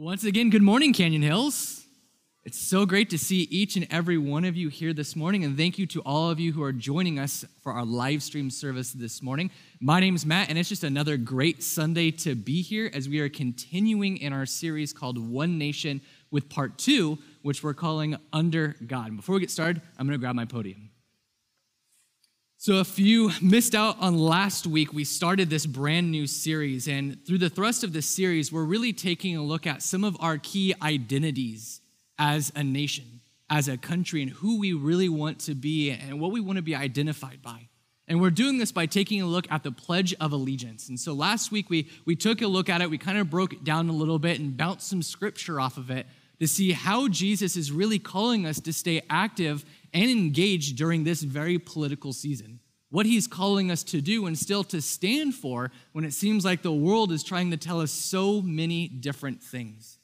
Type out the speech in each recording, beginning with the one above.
Once again, good morning, Canyon Hills. It's so great to see each and every one of you here this morning, and thank you to all of you who are joining us for our live stream service this morning. My name is Matt, and it's just another great Sunday to be here as we are continuing in our series called One Nation with part two, which we're calling Under God. And Before we get started, I'm going to grab my podium. So, if you missed out on last week, we started this brand new series. And through the thrust of this series, we're really taking a look at some of our key identities as a nation, as a country, and who we really want to be and what we want to be identified by. And we're doing this by taking a look at the Pledge of Allegiance. And so last week, we, we took a look at it, we kind of broke it down a little bit and bounced some scripture off of it to see how Jesus is really calling us to stay active and engaged during this very political season. What he's calling us to do and still to stand for when it seems like the world is trying to tell us so many different things.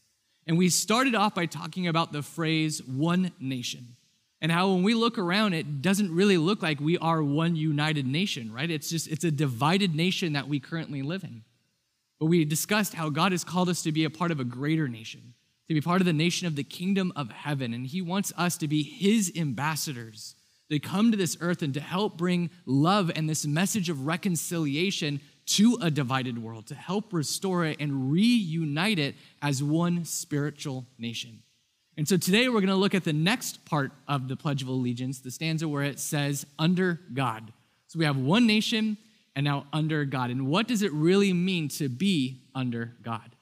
And we started off by talking about the phrase one nation and how when we look around, it doesn't really look like we are one united nation, right? It's just, it's a divided nation that we currently live in. But we discussed how God has called us to be a part of a greater nation to be part of the nation of the kingdom of heaven. And he wants us to be his ambassadors, to come to this earth and to help bring love and this message of reconciliation to a divided world, to help restore it and reunite it as one spiritual nation. And so today we're going to look at the next part of the Pledge of Allegiance, the stanza where it says, under God. So we have one nation and now under God. And what does it really mean to be under God?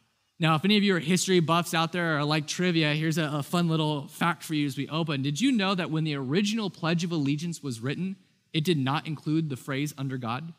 Now, if any of you are history buffs out there or like trivia, here's a, a, fun little fact for you as we open. Did you know that when the original Pledge of Allegiance was written, it did not include the phrase under God?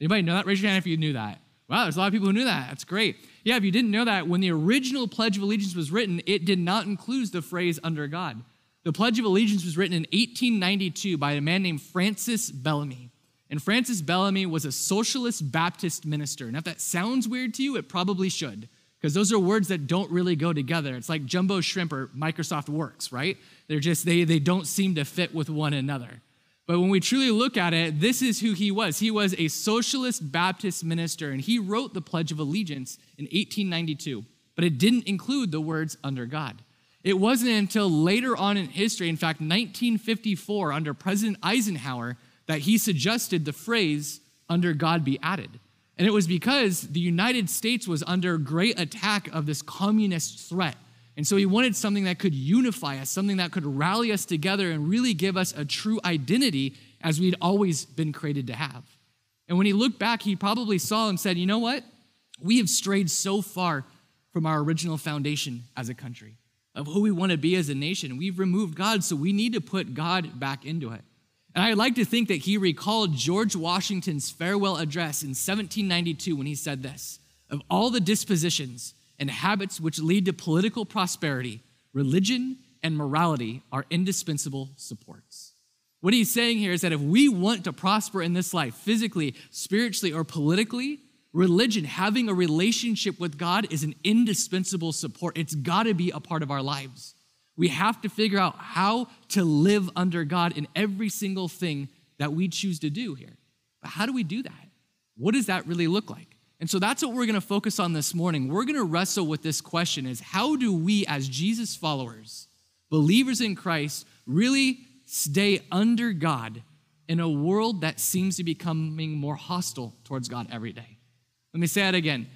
Anybody know that? Raise your hand if you knew that. Wow, there's a lot of people who knew that. That's great. Yeah, if you didn't know that, when the original Pledge of Allegiance was written, it did not include the phrase under God. The Pledge of Allegiance was written in 1892 by a man named Francis Bellamy. And Francis Bellamy was a socialist Baptist minister. Now, if that sounds weird to you, it probably should because those are words that don't really go together. It's like jumbo shrimp or Microsoft Works, right? They're just, they, they don't seem to fit with one another. But when we truly look at it, this is who he was. He was a socialist Baptist minister, and he wrote the Pledge of Allegiance in 1892, but it didn't include the words under God. It wasn't until later on in history, in fact, 1954, under President Eisenhower, that he suggested the phrase under God be added. And it was because the United States was under great attack of this communist threat. And so he wanted something that could unify us, something that could rally us together and really give us a true identity as we'd always been created to have. And when he looked back, he probably saw and said, you know what? We have strayed so far from our original foundation as a country of who we want to be as a nation. We've removed God, so we need to put God back into it. And I'd like to think that he recalled George Washington's farewell address in 1792 when he said this Of all the dispositions and habits which lead to political prosperity, religion and morality are indispensable supports. What he's saying here is that if we want to prosper in this life, physically, spiritually, or politically, religion, having a relationship with God, is an indispensable support. It's got to be a part of our lives. We have to figure out how to live under God in every single thing that we choose to do here. But how do we do that? What does that really look like? And so that's what we're going to focus on this morning. We're going to wrestle with this question is how do we as Jesus followers, believers in Christ, really stay under God in a world that seems to be becoming more hostile towards God every day? Let me say that again.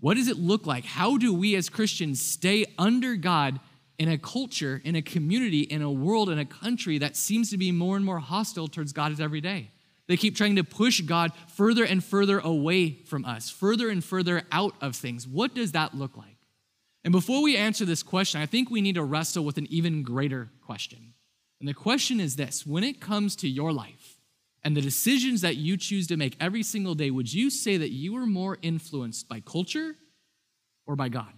What does it look like? How do we as Christians stay under God in a culture, in a community, in a world, in a country that seems to be more and more hostile towards God every day. They keep trying to push God further and further away from us, further and further out of things. What does that look like? And before we answer this question, I think we need to wrestle with an even greater question. And the question is this when it comes to your life and the decisions that you choose to make every single day, would you say that you are more influenced by culture or by God?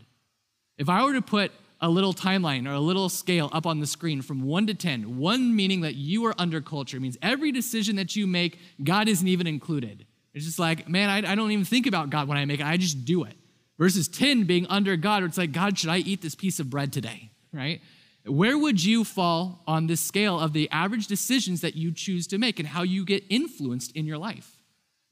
If I were to put a little timeline or a little scale up on the screen from one to 10. One meaning that you are under culture means every decision that you make, God isn't even included. It's just like, man, I, I don't even think about God when I make it, I just do it. Versus 10 being under God, where it's like, God, should I eat this piece of bread today? Right? Where would you fall on this scale of the average decisions that you choose to make and how you get influenced in your life?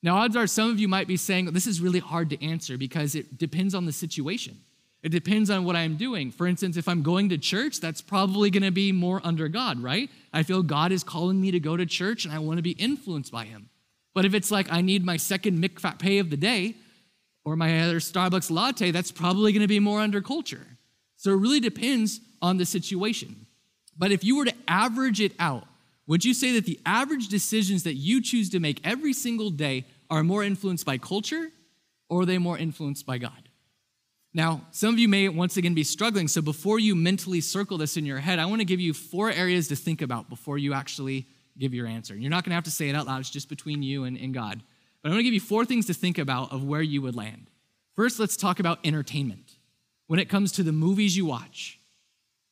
Now, odds are some of you might be saying, this is really hard to answer because it depends on the situation. It depends on what I'm doing. For instance, if I'm going to church, that's probably going to be more under God, right? I feel God is calling me to go to church and I want to be influenced by Him. But if it's like I need my second McFrappé of the day or my other Starbucks latte, that's probably going to be more under culture. So it really depends on the situation. But if you were to average it out, would you say that the average decisions that you choose to make every single day are more influenced by culture or are they more influenced by God? Now, some of you may once again be struggling, so before you mentally circle this in your head, I want to give you four areas to think about before you actually give your answer. You're not going to have to say it out loud, it's just between you and, and God. But I want to give you four things to think about of where you would land. First, let's talk about entertainment. When it comes to the movies you watch,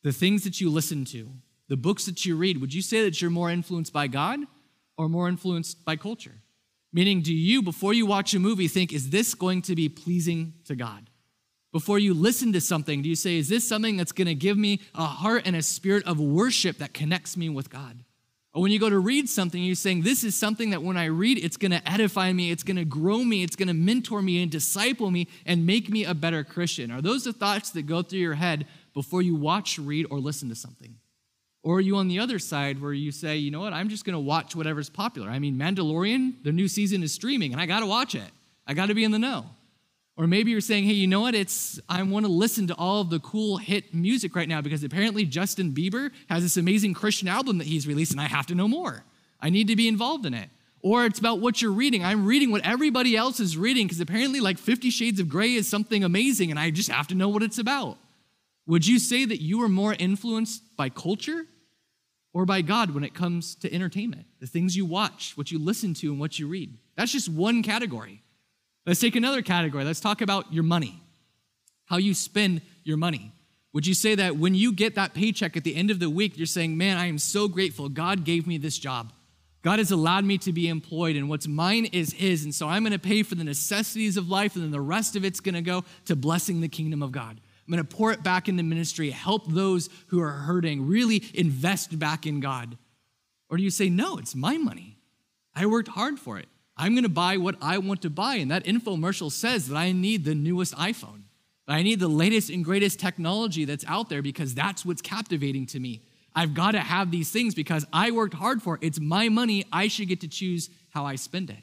the things that you listen to, the books that you read, would you say that you're more influenced by God or more influenced by culture? Meaning, do you, before you watch a movie, think, is this going to be pleasing to God? Before you listen to something, do you say, is this something that's going to give me a heart and a spirit of worship that connects me with God? Or when you go to read something, you're saying, this is something that when I read, it's going to edify me, it's going to grow me, it's going to mentor me and disciple me and make me a better Christian? Are those the thoughts that go through your head before you watch, read, or listen to something? Or are you on the other side where you say, you know what, I'm just going to watch whatever's popular? I mean, Mandalorian, the new season is streaming, and I got to watch it. I got to be in the know. Or maybe you're saying, hey, you know what? It's I want to listen to all of the cool hit music right now because apparently Justin Bieber has this amazing Christian album that he's released, and I have to know more. I need to be involved in it. Or it's about what you're reading. I'm reading what everybody else is reading because apparently, like Fifty Shades of Grey is something amazing, and I just have to know what it's about. Would you say that you are more influenced by culture or by God when it comes to entertainment? The things you watch, what you listen to, and what you read. That's just one category. Let's take another category. Let's talk about your money, how you spend your money. Would you say that when you get that paycheck at the end of the week, you're saying, Man, I am so grateful. God gave me this job. God has allowed me to be employed, and what's mine is His. And so I'm going to pay for the necessities of life, and then the rest of it's going to go to blessing the kingdom of God. I'm going to pour it back into ministry, help those who are hurting, really invest back in God. Or do you say, No, it's my money? I worked hard for it. I'm going to buy what I want to buy. And that infomercial says that I need the newest iPhone. I need the latest and greatest technology that's out there because that's what's captivating to me. I've got to have these things because I worked hard for it. It's my money. I should get to choose how I spend it.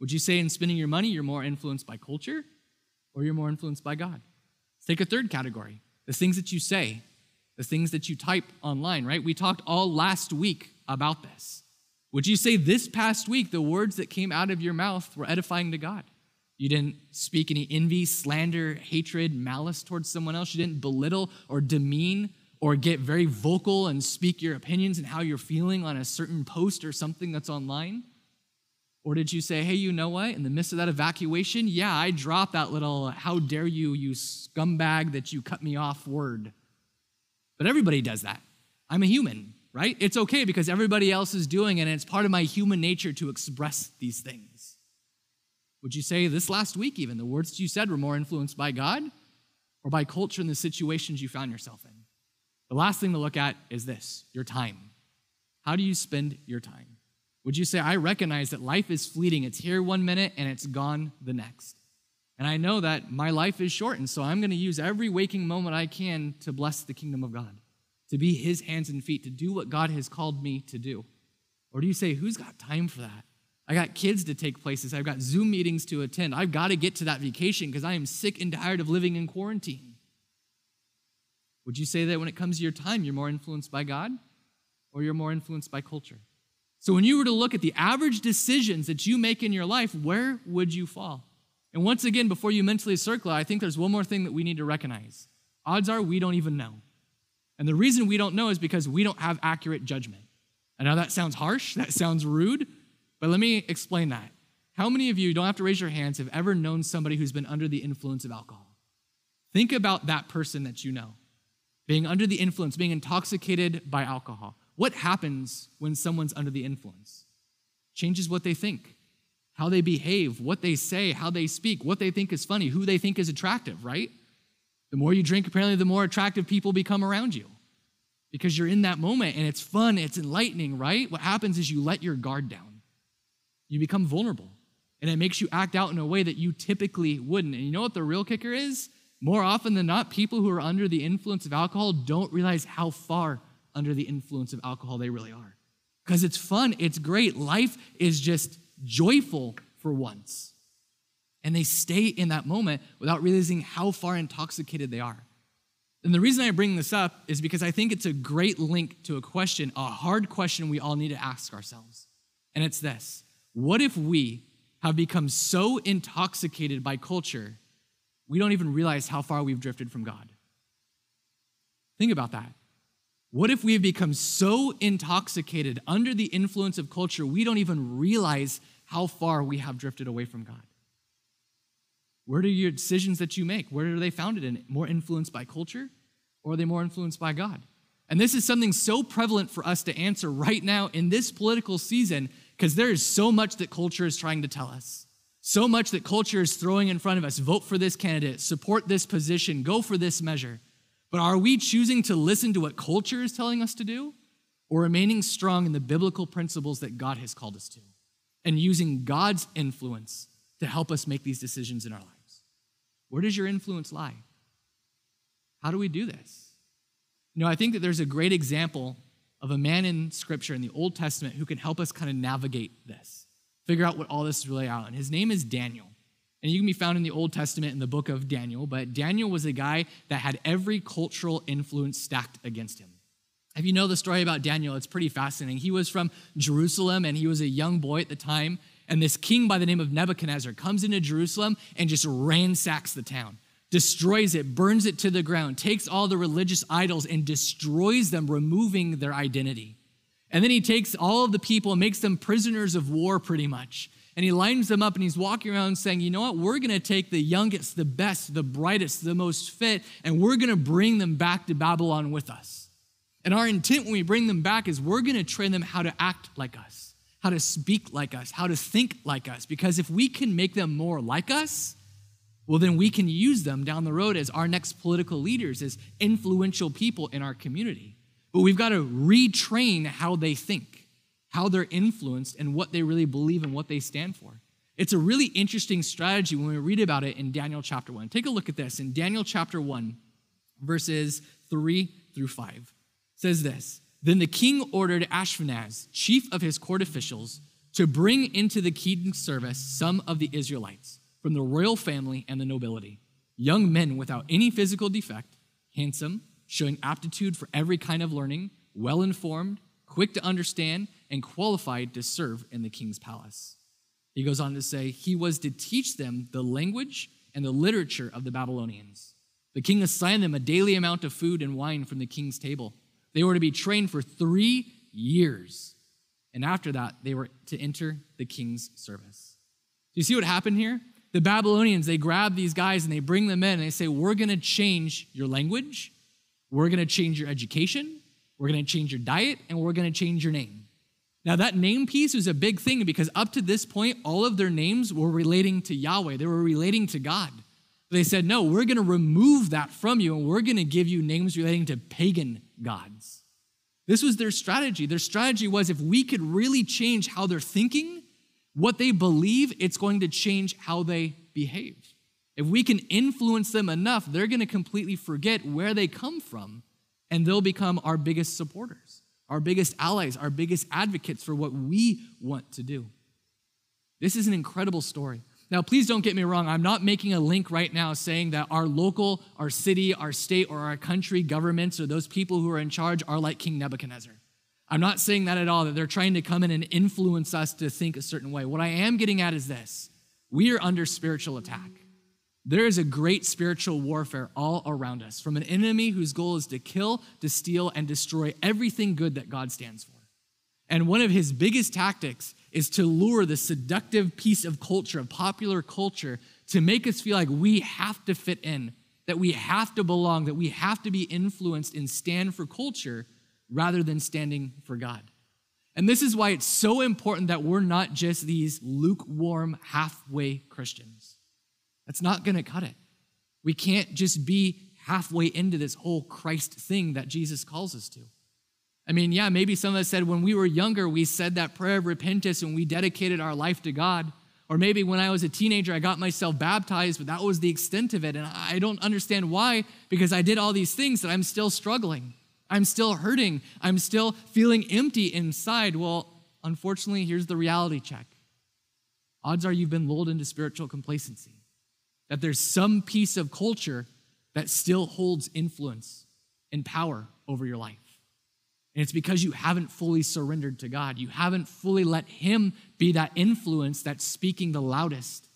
Would you say in spending your money, you're more influenced by culture or you're more influenced by God? Let's take a third category the things that you say, the things that you type online, right? We talked all last week about this. Would you say this past week the words that came out of your mouth were edifying to God? You didn't speak any envy, slander, hatred, malice towards someone else. You didn't belittle or demean or get very vocal and speak your opinions and how you're feeling on a certain post or something that's online. Or did you say, hey, you know what? In the midst of that evacuation, yeah, I dropped that little, how dare you, you scumbag that you cut me off word. But everybody does that. I'm a human right? It's okay because everybody else is doing it, and it's part of my human nature to express these things. Would you say this last week, even, the words you said were more influenced by God or by culture and the situations you found yourself in? The last thing to look at is this your time. How do you spend your time? Would you say, I recognize that life is fleeting? It's here one minute and it's gone the next. And I know that my life is short, and so I'm going to use every waking moment I can to bless the kingdom of God to be his hands and feet, to do what God has called me to do? Or do you say, who's got time for that? I got kids to take places. I've got Zoom meetings to attend. I've got to get to that vacation because I am sick and tired of living in quarantine. Would you say that when it comes to your time, you're more influenced by God or you're more influenced by culture? So, when you were to look at the average decisions that you make in your life, where would you fall? And once again, before you mentally circle, I think there's one more thing that we need to recognize. Odds are we don't even know. And the reason we don't know is because we don't have accurate judgment. I know that sounds harsh, that sounds rude, but let me explain that. How many of you, don't have to raise your hands, have ever known somebody who's been under the influence of alcohol? Think about that person that you know being under the influence, being intoxicated by alcohol. What happens when someone's under the influence? Changes what they think, how they behave, what they say, how they speak, what they think is funny, who they think is attractive, right? The more you drink, apparently, the more attractive people become around you because you're in that moment and it's fun, it's enlightening, right? What happens is you let your guard down. You become vulnerable and it makes you act out in a way that you typically wouldn't. And you know what the real kicker is? more often than not, people who are under the influence of alcohol don't realize how far under the influence of alcohol they really are. Because it's fun, it's great. Life is just joyful for once. And they stay in that moment without realizing how far intoxicated they are. And the reason I bring this up is because I think it's a great link to a question, a hard question we all need to ask ourselves. And it's this What if we have become so intoxicated by culture, we don't even realize how far we've drifted from God? Think about that. What if we have become so intoxicated under the influence of culture, we don't even realize how far we have drifted away from God? Where do your decisions that you make, where are they founded in? More influenced by culture or are they more influenced by God? And this is something so prevalent for us to answer right now in this political season because there is so much that culture is trying to tell us. So much that culture is throwing in front of us vote for this candidate, support this position, go for this measure. But are we choosing to listen to what culture is telling us to do or remaining strong in the biblical principles that God has called us to and using God's influence to help us make these decisions in our lives? Where does your influence lie? How do we do this? You know, I think that there's a great example of a man in Scripture in the Old Testament who can help us kind of navigate this, figure out what all this is really out. And his name is Daniel. And you can be found in the Old Testament in the book of Daniel, but Daniel was a guy that had every cultural influence stacked against him. If you know the story about Daniel, it's pretty fascinating. He was from Jerusalem and he was a young boy at the time. And this king by the name of Nebuchadnezzar comes into Jerusalem and just ransacks the town, destroys it, burns it to the ground, takes all the religious idols and destroys them, removing their identity. And then he takes all of the people and makes them prisoners of war pretty much. And he lines them up and he's walking around saying, You know what? We're going to take the youngest, the best, the brightest, the most fit, and we're going to bring them back to Babylon with us. And our intent when we bring them back is we're going to train them how to act like us how to speak like us, how to think like us. Because if we can make them more like us, well, then we can use them down the road as our next political leaders, as influential people in our community. But we've got to retrain how they think, how they're influenced, and what they really believe and what they stand for. It's a really interesting strategy when we read about it in Daniel chapter 1. Take a look at this. In Daniel chapter 1, verses 3 through 5, says this then the king ordered Ashpenaz, chief of his court officials, to bring into the king's service some of the Israelites from the royal family and the nobility, young men without any physical defect, handsome, showing aptitude for every kind of learning, well informed, quick to understand, and qualified to serve in the king's palace. He goes on to say, He was to teach them the language and the literature of the Babylonians. The king assigned them a daily amount of food and wine from the king's table they were to be trained for three years. And after that, they were to enter the king's service. Do you see what happened here? The Babylonians, they grab these guys and they bring them in and they say, We're going to change your language, we're going to change your education, we're going to change your diet, and we're going to change your name. Now, that name piece was a big thing because up to this point, all of their names were relating to Yahweh, they were relating to God. They said, No, we're going to remove that from you and we're going to give you names relating to pagan gods. This was their strategy. Their strategy was if we could really change how they're thinking, what they believe, it's going to change how they behave. If we can influence them enough, they're going to completely forget where they come from and they'll become our biggest supporters, our biggest allies, our biggest advocates for what we want to do. This is an incredible story. Now, please don't get me wrong. I'm not making a link right now saying that our local, our city, our state, or our country governments or those people who are in charge are like King Nebuchadnezzar. I'm not saying that at all, that they're trying to come in and influence us to think a certain way. What I am getting at is this we are under spiritual attack. There is a great spiritual warfare all around us from an enemy whose goal is to kill, to steal, and destroy everything good that God stands for. And one of his biggest tactics is to lure the seductive piece of culture, of popular culture, to make us feel like we have to fit in, that we have to belong, that we have to be influenced and stand for culture rather than standing for God. And this is why it's so important that we're not just these lukewarm, halfway Christians. That's not going to cut it. We can't just be halfway into this whole Christ thing that Jesus calls us to. I mean, yeah, maybe some of us said when we were younger, we said that prayer of repentance and we dedicated our life to God. Or maybe when I was a teenager, I got myself baptized, but that was the extent of it. And I don't understand why, because I did all these things that I'm still struggling. I'm still hurting. I'm still feeling empty inside. Well, unfortunately, here's the reality check odds are you've been lulled into spiritual complacency, that there's some piece of culture that still holds influence and power over your life. And it's because you haven't fully surrendered to God. You haven't fully let Him be that influence that's speaking the loudest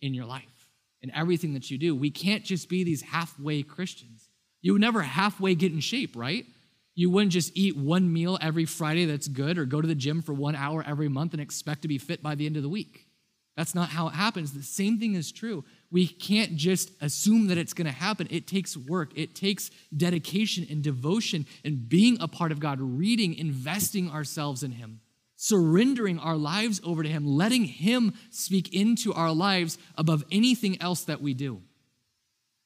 in your life and everything that you do. We can't just be these halfway Christians. You would never halfway get in shape, right? You wouldn't just eat one meal every Friday that's good or go to the gym for one hour every month and expect to be fit by the end of the week. That's not how it happens. The same thing is true. We can't just assume that it's going to happen. It takes work, it takes dedication and devotion and being a part of God, reading, investing ourselves in Him, surrendering our lives over to Him, letting Him speak into our lives above anything else that we do.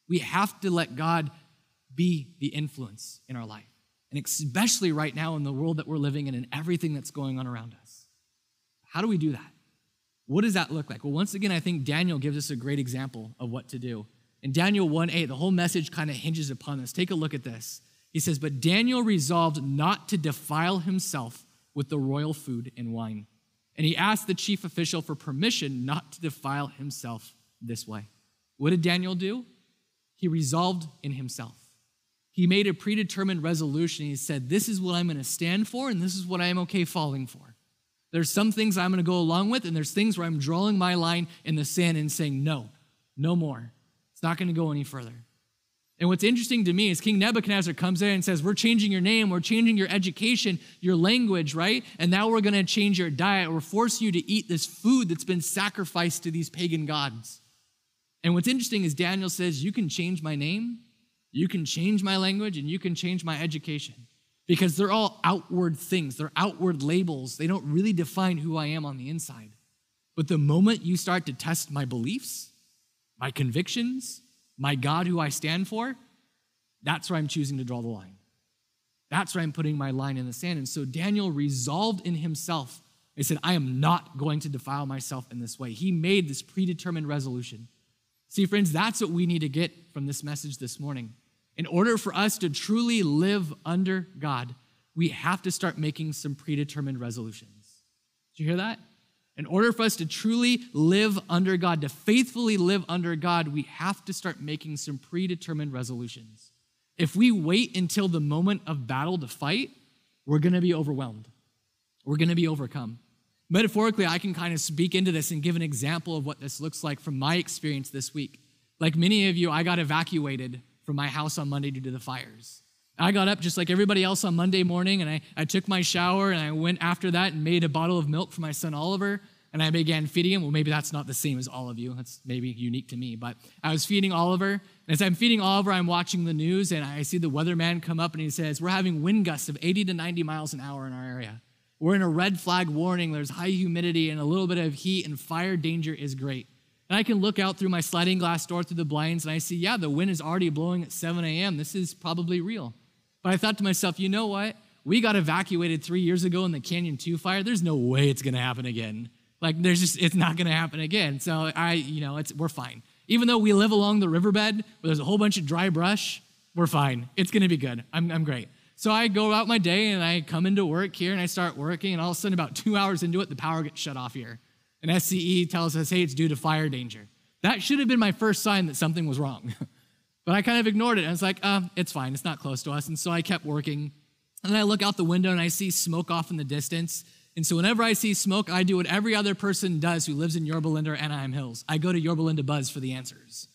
We have to let God be the influence in our life. And especially right now in the world that we're living in and everything that's going on around us. How do we do that? What does that look like? Well, once again, I think Daniel gives us a great example of what to do. In Daniel 1 8, the whole message kind of hinges upon this. Take a look at this. He says, But Daniel resolved not to defile himself with the royal food and wine. And he asked the chief official for permission not to defile himself this way. What did Daniel do? He resolved in himself. He made a predetermined resolution. He said, This is what I'm going to stand for, and this is what I am okay falling for. There's some things I'm going to go along with, and there's things where I'm drawing my line in the sand and saying, no, no more. It's not going to go any further. And what's interesting to me is King Nebuchadnezzar comes in and says, We're changing your name, we're changing your education, your language, right? And now we're going to change your diet. We're forcing you to eat this food that's been sacrificed to these pagan gods. And what's interesting is Daniel says, You can change my name, you can change my language, and you can change my education because they're all outward things, they're outward labels. They don't really define who I am on the inside. But the moment you start to test my beliefs, my convictions, my God who I stand for, that's where I'm choosing to draw the line. That's where I'm putting my line in the sand. And so Daniel resolved in himself. He said, I am not going to defile myself in this way. He made this predetermined resolution. See, friends, that's what we need to get from this message this morning. In order for us to truly live under God, we have to start making some predetermined resolutions. Did you hear that? In order for us to truly live under God, to faithfully live under God, we have to start making some predetermined resolutions. If we wait until the moment of battle to fight, we're going to be overwhelmed. We're going to be overcome. Metaphorically, I can kind of speak into this and give an example of what this looks like from my experience this week. Like many of you, I got evacuated from my house on Monday due to the fires. I got up just like everybody else on Monday morning and I, I took my shower and I went after that and made a bottle of milk for my son Oliver and I began feeding him. Well, maybe that's not the same as all of you. That's maybe unique to me. But I was feeding Oliver. And as I'm feeding Oliver, I'm watching the news and I see the weatherman come up and he says, We're having wind gusts of 80 to 90 miles an hour in our area. We're in a red flag warning. There's high humidity and a little bit of heat, and fire danger is great. And I can look out through my sliding glass door through the blinds and I see, yeah, the wind is already blowing at 7 a.m. This is probably real. But I thought to myself, you know what? We got evacuated three years ago in the Canyon 2 fire. There's no way it's going to happen again. Like, there's just, it's not going to happen again. So I, you know, it's, we're fine. Even though we live along the riverbed where there's a whole bunch of dry brush, we're fine. It's going to be good. I'm, I'm great. So I go out my day and I come into work here and I start working, and all of a sudden, about two hours into it, the power gets shut off here and SCE tells us, hey, it's due to fire danger. That should have been my first sign that something was wrong. but I kind of ignored it. And it's like, uh, it's fine. It's not close to us. And so I kept working. And then I look out the window and I see smoke off in the distance. And so whenever I see smoke, I do what every other person does who lives in Yorba Linda or Anaheim Hills. I go to Yorba Linda Buzz for the answers,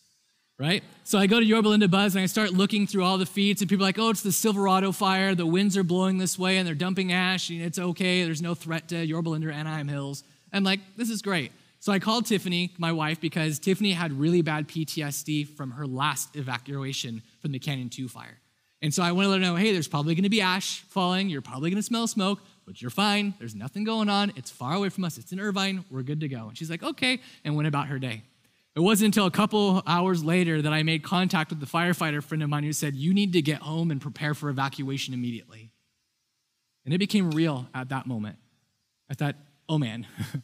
right? So I go to Yorba Linda Buzz and I start looking through all the feeds, and people are like, oh, it's the Silverado fire. The winds are blowing this way and they're dumping ash. And it's okay. There's no threat to Yorba Linda or Anaheim Hills. I'm like, this is great. So I called Tiffany, my wife, because Tiffany had really bad PTSD from her last evacuation from the Canyon 2 fire. And so I wanted to let her know hey, there's probably going to be ash falling. You're probably going to smell smoke, but you're fine. There's nothing going on. It's far away from us. It's in Irvine. We're good to go. And she's like, okay, and went about her day. It wasn't until a couple hours later that I made contact with the firefighter friend of mine who said, You need to get home and prepare for evacuation immediately. And it became real at that moment. I thought, oh man.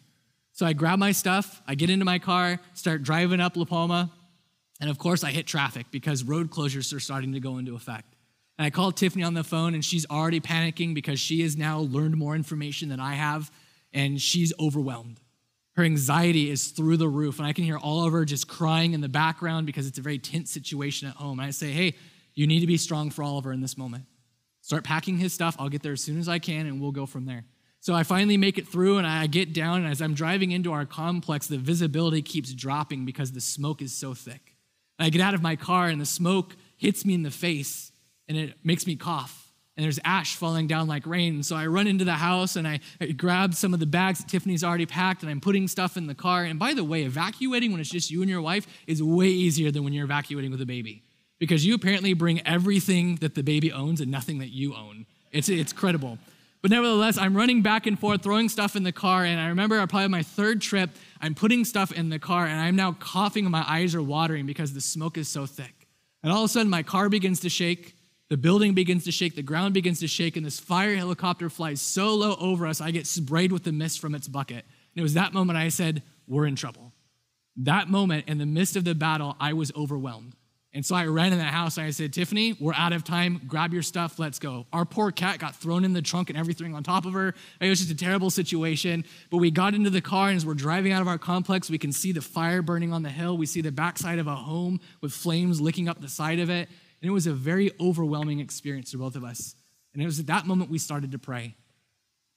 So I grab my stuff, I get into my car, start driving up La Palma, and of course I hit traffic because road closures are starting to go into effect. And I call Tiffany on the phone, and she's already panicking because she has now learned more information than I have, and she's overwhelmed. Her anxiety is through the roof, and I can hear all of her just crying in the background because it's a very tense situation at home. And I say, hey, you need to be strong for Oliver in this moment. Start packing his stuff. I'll get there as soon as I can, and we'll go from there. So I finally make it through, and I get down, and as I'm driving into our complex, the visibility keeps dropping because the smoke is so thick. And I get out of my car, and the smoke hits me in the face, and it makes me cough and there's ash falling down like rain. So I run into the house and I, I grab some of the bags that Tiffany's already packed and I'm putting stuff in the car. And by the way, evacuating when it's just you and your wife is way easier than when you're evacuating with a baby because you apparently bring everything that the baby owns and nothing that you own. It's, it's credible. But nevertheless, I'm running back and forth, throwing stuff in the car. And I remember probably my third trip, I'm putting stuff in the car and I'm now coughing and my eyes are watering because the smoke is so thick. And all of a sudden, my car begins to shake. The building begins to shake, the ground begins to shake, and this fire helicopter flies so low over us, I get sprayed with the mist from its bucket. And it was that moment I said, We're in trouble. That moment, in the midst of the battle, I was overwhelmed. And so I ran in the house and I said, Tiffany, we're out of time. Grab your stuff. Let's go. Our poor cat got thrown in the trunk and everything on top of her. It was just a terrible situation. But we got into the car, and as we're driving out of our complex, we can see the fire burning on the hill. We see the backside of a home with flames licking up the side of it. And it was a very overwhelming experience for both of us. And it was at that moment we started to pray.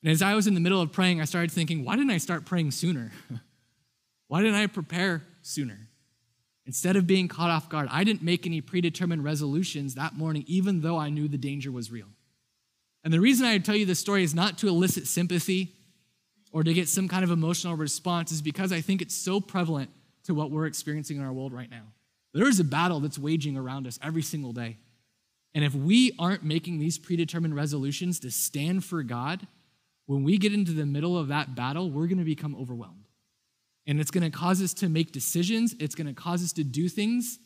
And as I was in the middle of praying, I started thinking, why didn't I start praying sooner? why didn't I prepare sooner? Instead of being caught off guard, I didn't make any predetermined resolutions that morning, even though I knew the danger was real. And the reason I tell you this story is not to elicit sympathy or to get some kind of emotional response, is because I think it's so prevalent to what we're experiencing in our world right now. There is a battle that's waging around us every single day. And if we aren't making these predetermined resolutions to stand for God, when we get into the middle of that battle, we're going to become overwhelmed. And it's going to cause us to make decisions, it's going to cause us to do things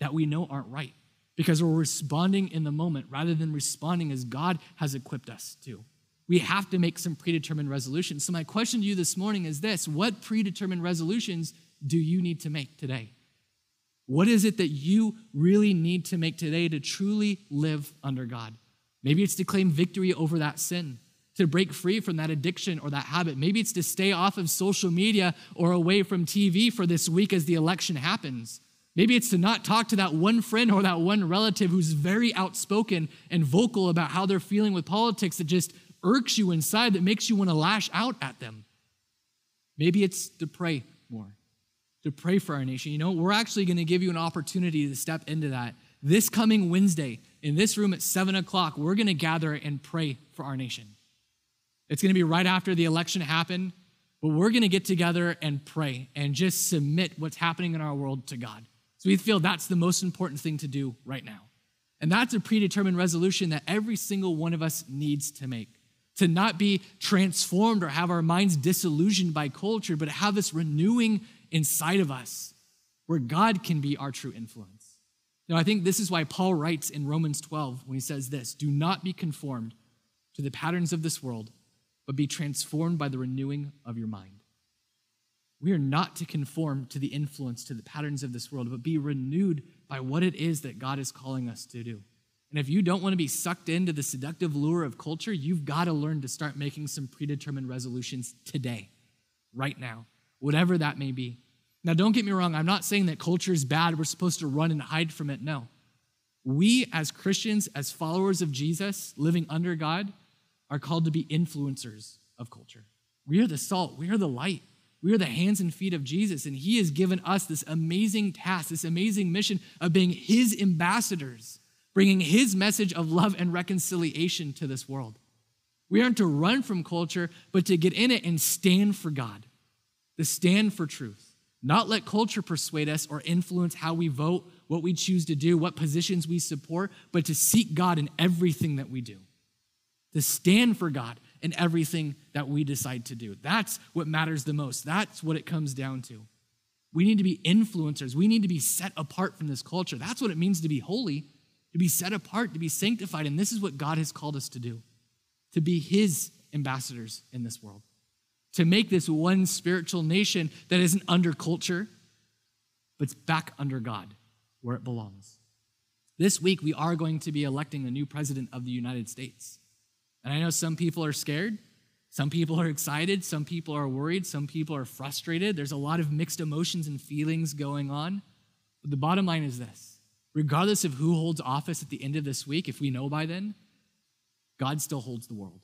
that we know aren't right because we're responding in the moment rather than responding as God has equipped us to. We have to make some predetermined resolutions. So, my question to you this morning is this What predetermined resolutions do you need to make today? What is it that you really need to make today to truly live under God? Maybe it's to claim victory over that sin, to break free from that addiction or that habit. Maybe it's to stay off of social media or away from TV for this week as the election happens. Maybe it's to not talk to that one friend or that one relative who's very outspoken and vocal about how they're feeling with politics that just irks you inside, that makes you want to lash out at them. Maybe it's to pray more to pray for our nation. You know, we're actually going to give you an opportunity to step into that. This coming Wednesday, in this room at 7 o'clock, we're going to gather and pray for our nation. It's going to be right after the election happened, but we're going to get together and pray and just submit what's happening in our world to God. So we feel that's the most important thing to do right now. And that's a predetermined resolution that every single one of us needs to make. To not be transformed or have our minds disillusioned by culture, but have this renewing inside of us where God can be our true influence. Now, I think this is why Paul writes in Romans 12 when he says this Do not be conformed to the patterns of this world, but be transformed by the renewing of your mind. We are not to conform to the influence, to the patterns of this world, but be renewed by what it is that God is calling us to do. And if you don't want to be sucked into the seductive lure of culture, you've got to learn to start making some predetermined resolutions today, right now whatever that may be. Now, don't get me wrong, I'm not saying that culture is bad, we're supposed to run and hide from it. No. We, as Christians, as followers of Jesus, living under God, are called to be influencers of culture. We are the salt, we are the light, we are the hands and feet of Jesus, and He has given us this amazing task, this amazing mission of being His ambassadors, bringing His message of love and reconciliation to this world. We aren't to run from culture, but to get in it and stand for God to stand for truth, not let culture persuade us or influence how we vote, what we choose to do, what positions we support, but to seek God in everything that we do, to stand for God in everything that we decide to do. That's what matters the most. That's what it comes down to. We need to be influencers. We need to be set apart from this culture. That's what it means to be holy, to be set apart, to be sanctified. And this is what God has called us to do to be His ambassadors in this world to make this one spiritual nation that isn't under culture, but it's back under God where it belongs. This week, we are going to be electing a new president of the United States. And I know some people are scared. Some people are excited. Some people are worried. Some people are frustrated. There's a lot of mixed emotions and feelings going on. But the bottom line is this regardless of who holds office at the end of this week, if we know by then, God still holds the world.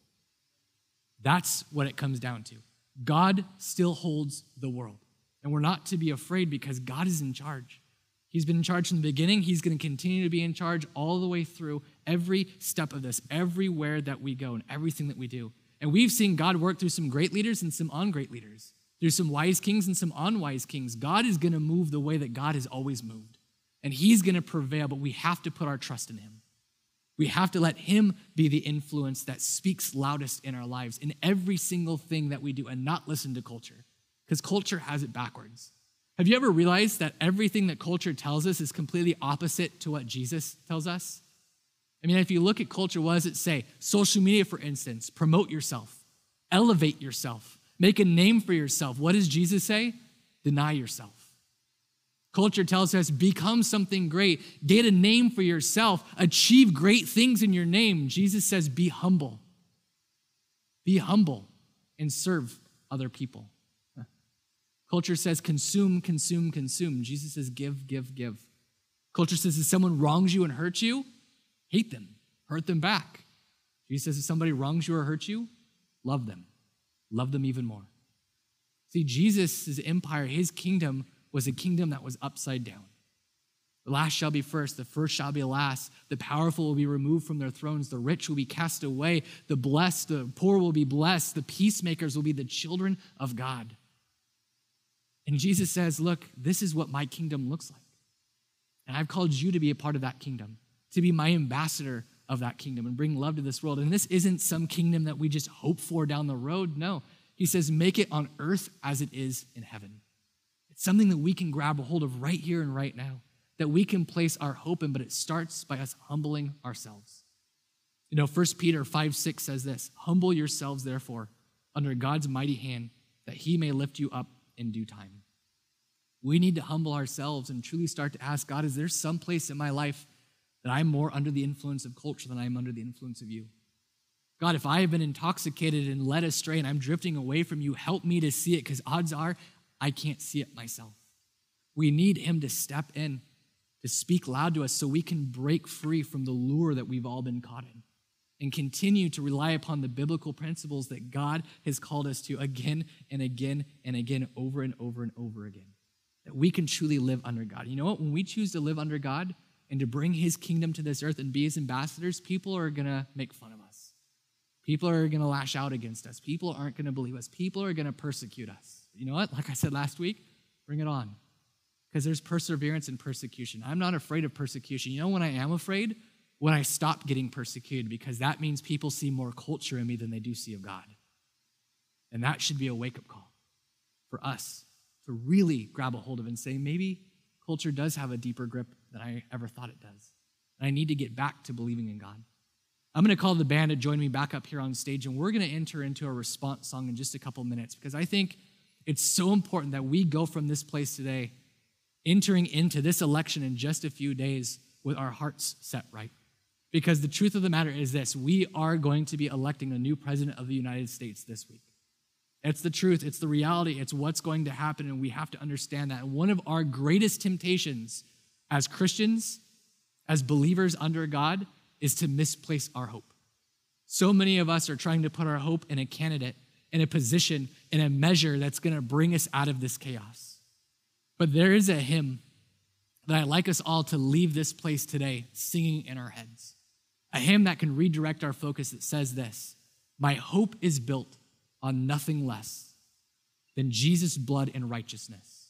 That's what it comes down to. God still holds the world. And we're not to be afraid because God is in charge. He's been in charge from the beginning. He's going to continue to be in charge all the way through every step of this, everywhere that we go, and everything that we do. And we've seen God work through some great leaders and some ungreat leaders, through some wise kings and some unwise kings. God is going to move the way that God has always moved. And He's going to prevail, but we have to put our trust in Him. We have to let Him be the influence that speaks loudest in our lives in every single thing that we do and not listen to culture, because culture has it backwards. Have you ever realized that everything that culture tells us is completely opposite to what Jesus tells us? I mean, if you look at culture, what does it say? Social media, for instance, promote yourself, elevate yourself, make a name for yourself. What does Jesus say? Deny yourself. Culture tells us become something great, get a name for yourself, achieve great things in your name. Jesus says be humble. Be humble and serve other people. Culture says consume, consume, consume. Jesus says give, give, give. Culture says if someone wrongs you and hurts you, hate them, hurt them back. Jesus says if somebody wrongs you or hurts you, love them, love them even more. See, Jesus' empire, his kingdom, was a kingdom that was upside down. The last shall be first, the first shall be last. The powerful will be removed from their thrones, the rich will be cast away, the blessed, the poor will be blessed, the peacemakers will be the children of God. And Jesus says, Look, this is what my kingdom looks like. And I've called you to be a part of that kingdom, to be my ambassador of that kingdom and bring love to this world. And this isn't some kingdom that we just hope for down the road. No, he says, Make it on earth as it is in heaven. It's something that we can grab a hold of right here and right now, that we can place our hope in, but it starts by us humbling ourselves. You know, 1 Peter 5 6 says this Humble yourselves, therefore, under God's mighty hand, that he may lift you up in due time. We need to humble ourselves and truly start to ask God, is there some place in my life that I'm more under the influence of culture than I'm under the influence of you? God, if I have been intoxicated and led astray and I'm drifting away from you, help me to see it because odds are I can't see it myself. We need Him to step in, to speak loud to us so we can break free from the lure that we've all been caught in and continue to rely upon the biblical principles that God has called us to again and again and again, over and over and over again. That we can truly live under God. You know what? When we choose to live under God and to bring His kingdom to this earth and be His ambassadors, people are going to make fun of us. People are going to lash out against us. People aren't going to believe us. People are going to persecute us you know what? Like I said last week, bring it on. Because there's perseverance in persecution. I'm not afraid of persecution. You know when I am afraid? When I stop getting persecuted, because that means people see more culture in me than they do see of God. And that should be a wake up call for us to really grab a hold of and say, maybe culture does have a deeper grip than I ever thought it does. And I need to get back to believing in God. I'm going to call the band to join me back up here on stage, and we're going to enter into a response song in just a couple minutes because I think it's so important that we go from this place today, entering into this election in just a few days with our hearts set right. Because the truth of the matter is this we are going to be electing a new president of the United States this week. It's the truth, it's the reality, it's what's going to happen, and we have to understand that. One of our greatest temptations as Christians, as believers under God, is to misplace our hope. So many of us are trying to put our hope in a candidate in a position, in a measure that's going to bring us out of this chaos. But there is a hymn that I'd like us all to leave this place today singing in our heads. A hymn that can redirect our focus that says this My hope is built on nothing less than Jesus' blood and righteousness.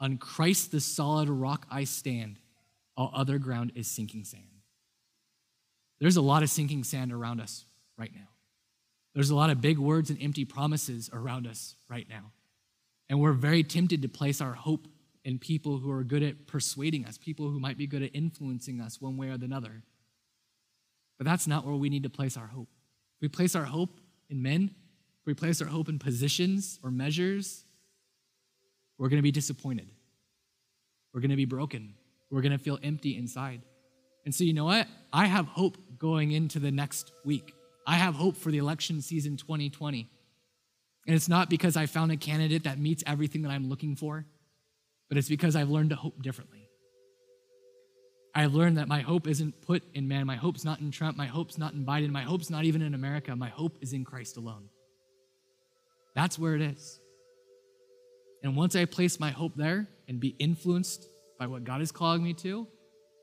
On Christ, the solid rock, I stand. All other ground is sinking sand. There's a lot of sinking sand around us right now. There's a lot of big words and empty promises around us right now. And we're very tempted to place our hope in people who are good at persuading us, people who might be good at influencing us one way or another. But that's not where we need to place our hope. We place our hope in men, if we place our hope in positions or measures, we're going to be disappointed. We're going to be broken. We're going to feel empty inside. And so, you know what? I have hope going into the next week. I have hope for the election season 2020. And it's not because I found a candidate that meets everything that I'm looking for, but it's because I've learned to hope differently. I've learned that my hope isn't put in man. My hope's not in Trump. My hope's not in Biden. My hope's not even in America. My hope is in Christ alone. That's where it is. And once I place my hope there and be influenced by what God is calling me to,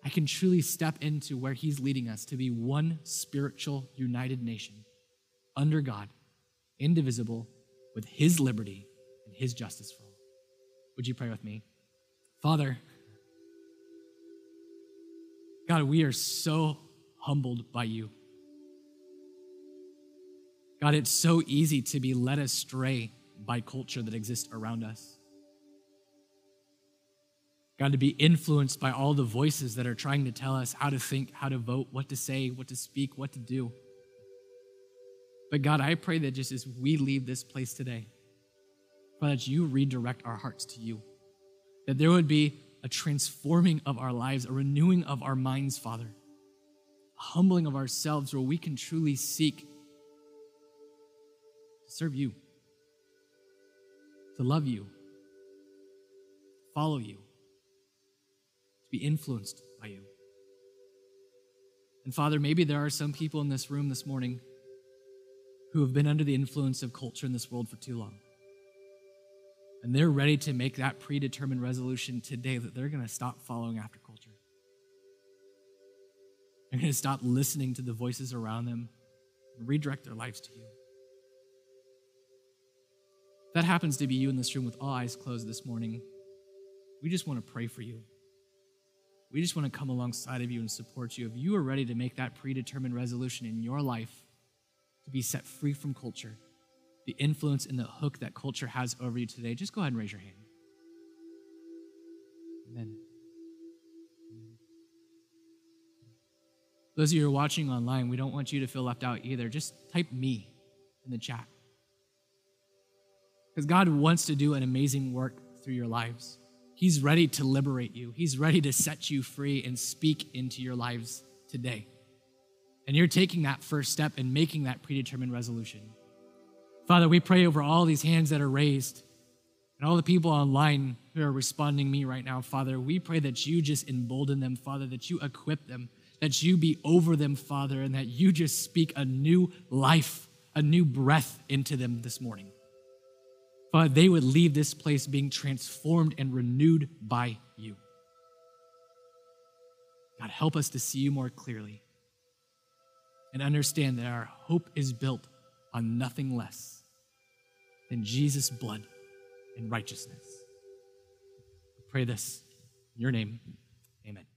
I can truly step into where He's leading us to be one spiritual, united nation under God, indivisible, with His liberty and His justice for all. Would you pray with me? Father, God, we are so humbled by you. God, it's so easy to be led astray by culture that exists around us. God, to be influenced by all the voices that are trying to tell us how to think, how to vote, what to say, what to speak, what to do. But God, I pray that just as we leave this place today, Father, that you redirect our hearts to you, that there would be a transforming of our lives, a renewing of our minds, Father, a humbling of ourselves where we can truly seek to serve you, to love you, follow you to be influenced by you. And Father, maybe there are some people in this room this morning who have been under the influence of culture in this world for too long. And they're ready to make that predetermined resolution today that they're going to stop following after culture. They're going to stop listening to the voices around them and redirect their lives to you. That happens to be you in this room with all eyes closed this morning, we just want to pray for you. We just want to come alongside of you and support you. If you are ready to make that predetermined resolution in your life to be set free from culture, the influence and the hook that culture has over you today, just go ahead and raise your hand. Amen. Those of you who are watching online, we don't want you to feel left out either. Just type me in the chat. Because God wants to do an amazing work through your lives. He's ready to liberate you. He's ready to set you free and speak into your lives today. And you're taking that first step and making that predetermined resolution. Father, we pray over all these hands that are raised and all the people online who are responding me right now, Father. We pray that you just embolden them, Father, that you equip them, that you be over them, Father, and that you just speak a new life, a new breath into them this morning. Father, they would leave this place being transformed and renewed by you. God, help us to see you more clearly and understand that our hope is built on nothing less than Jesus' blood and righteousness. We pray this in your name. Amen.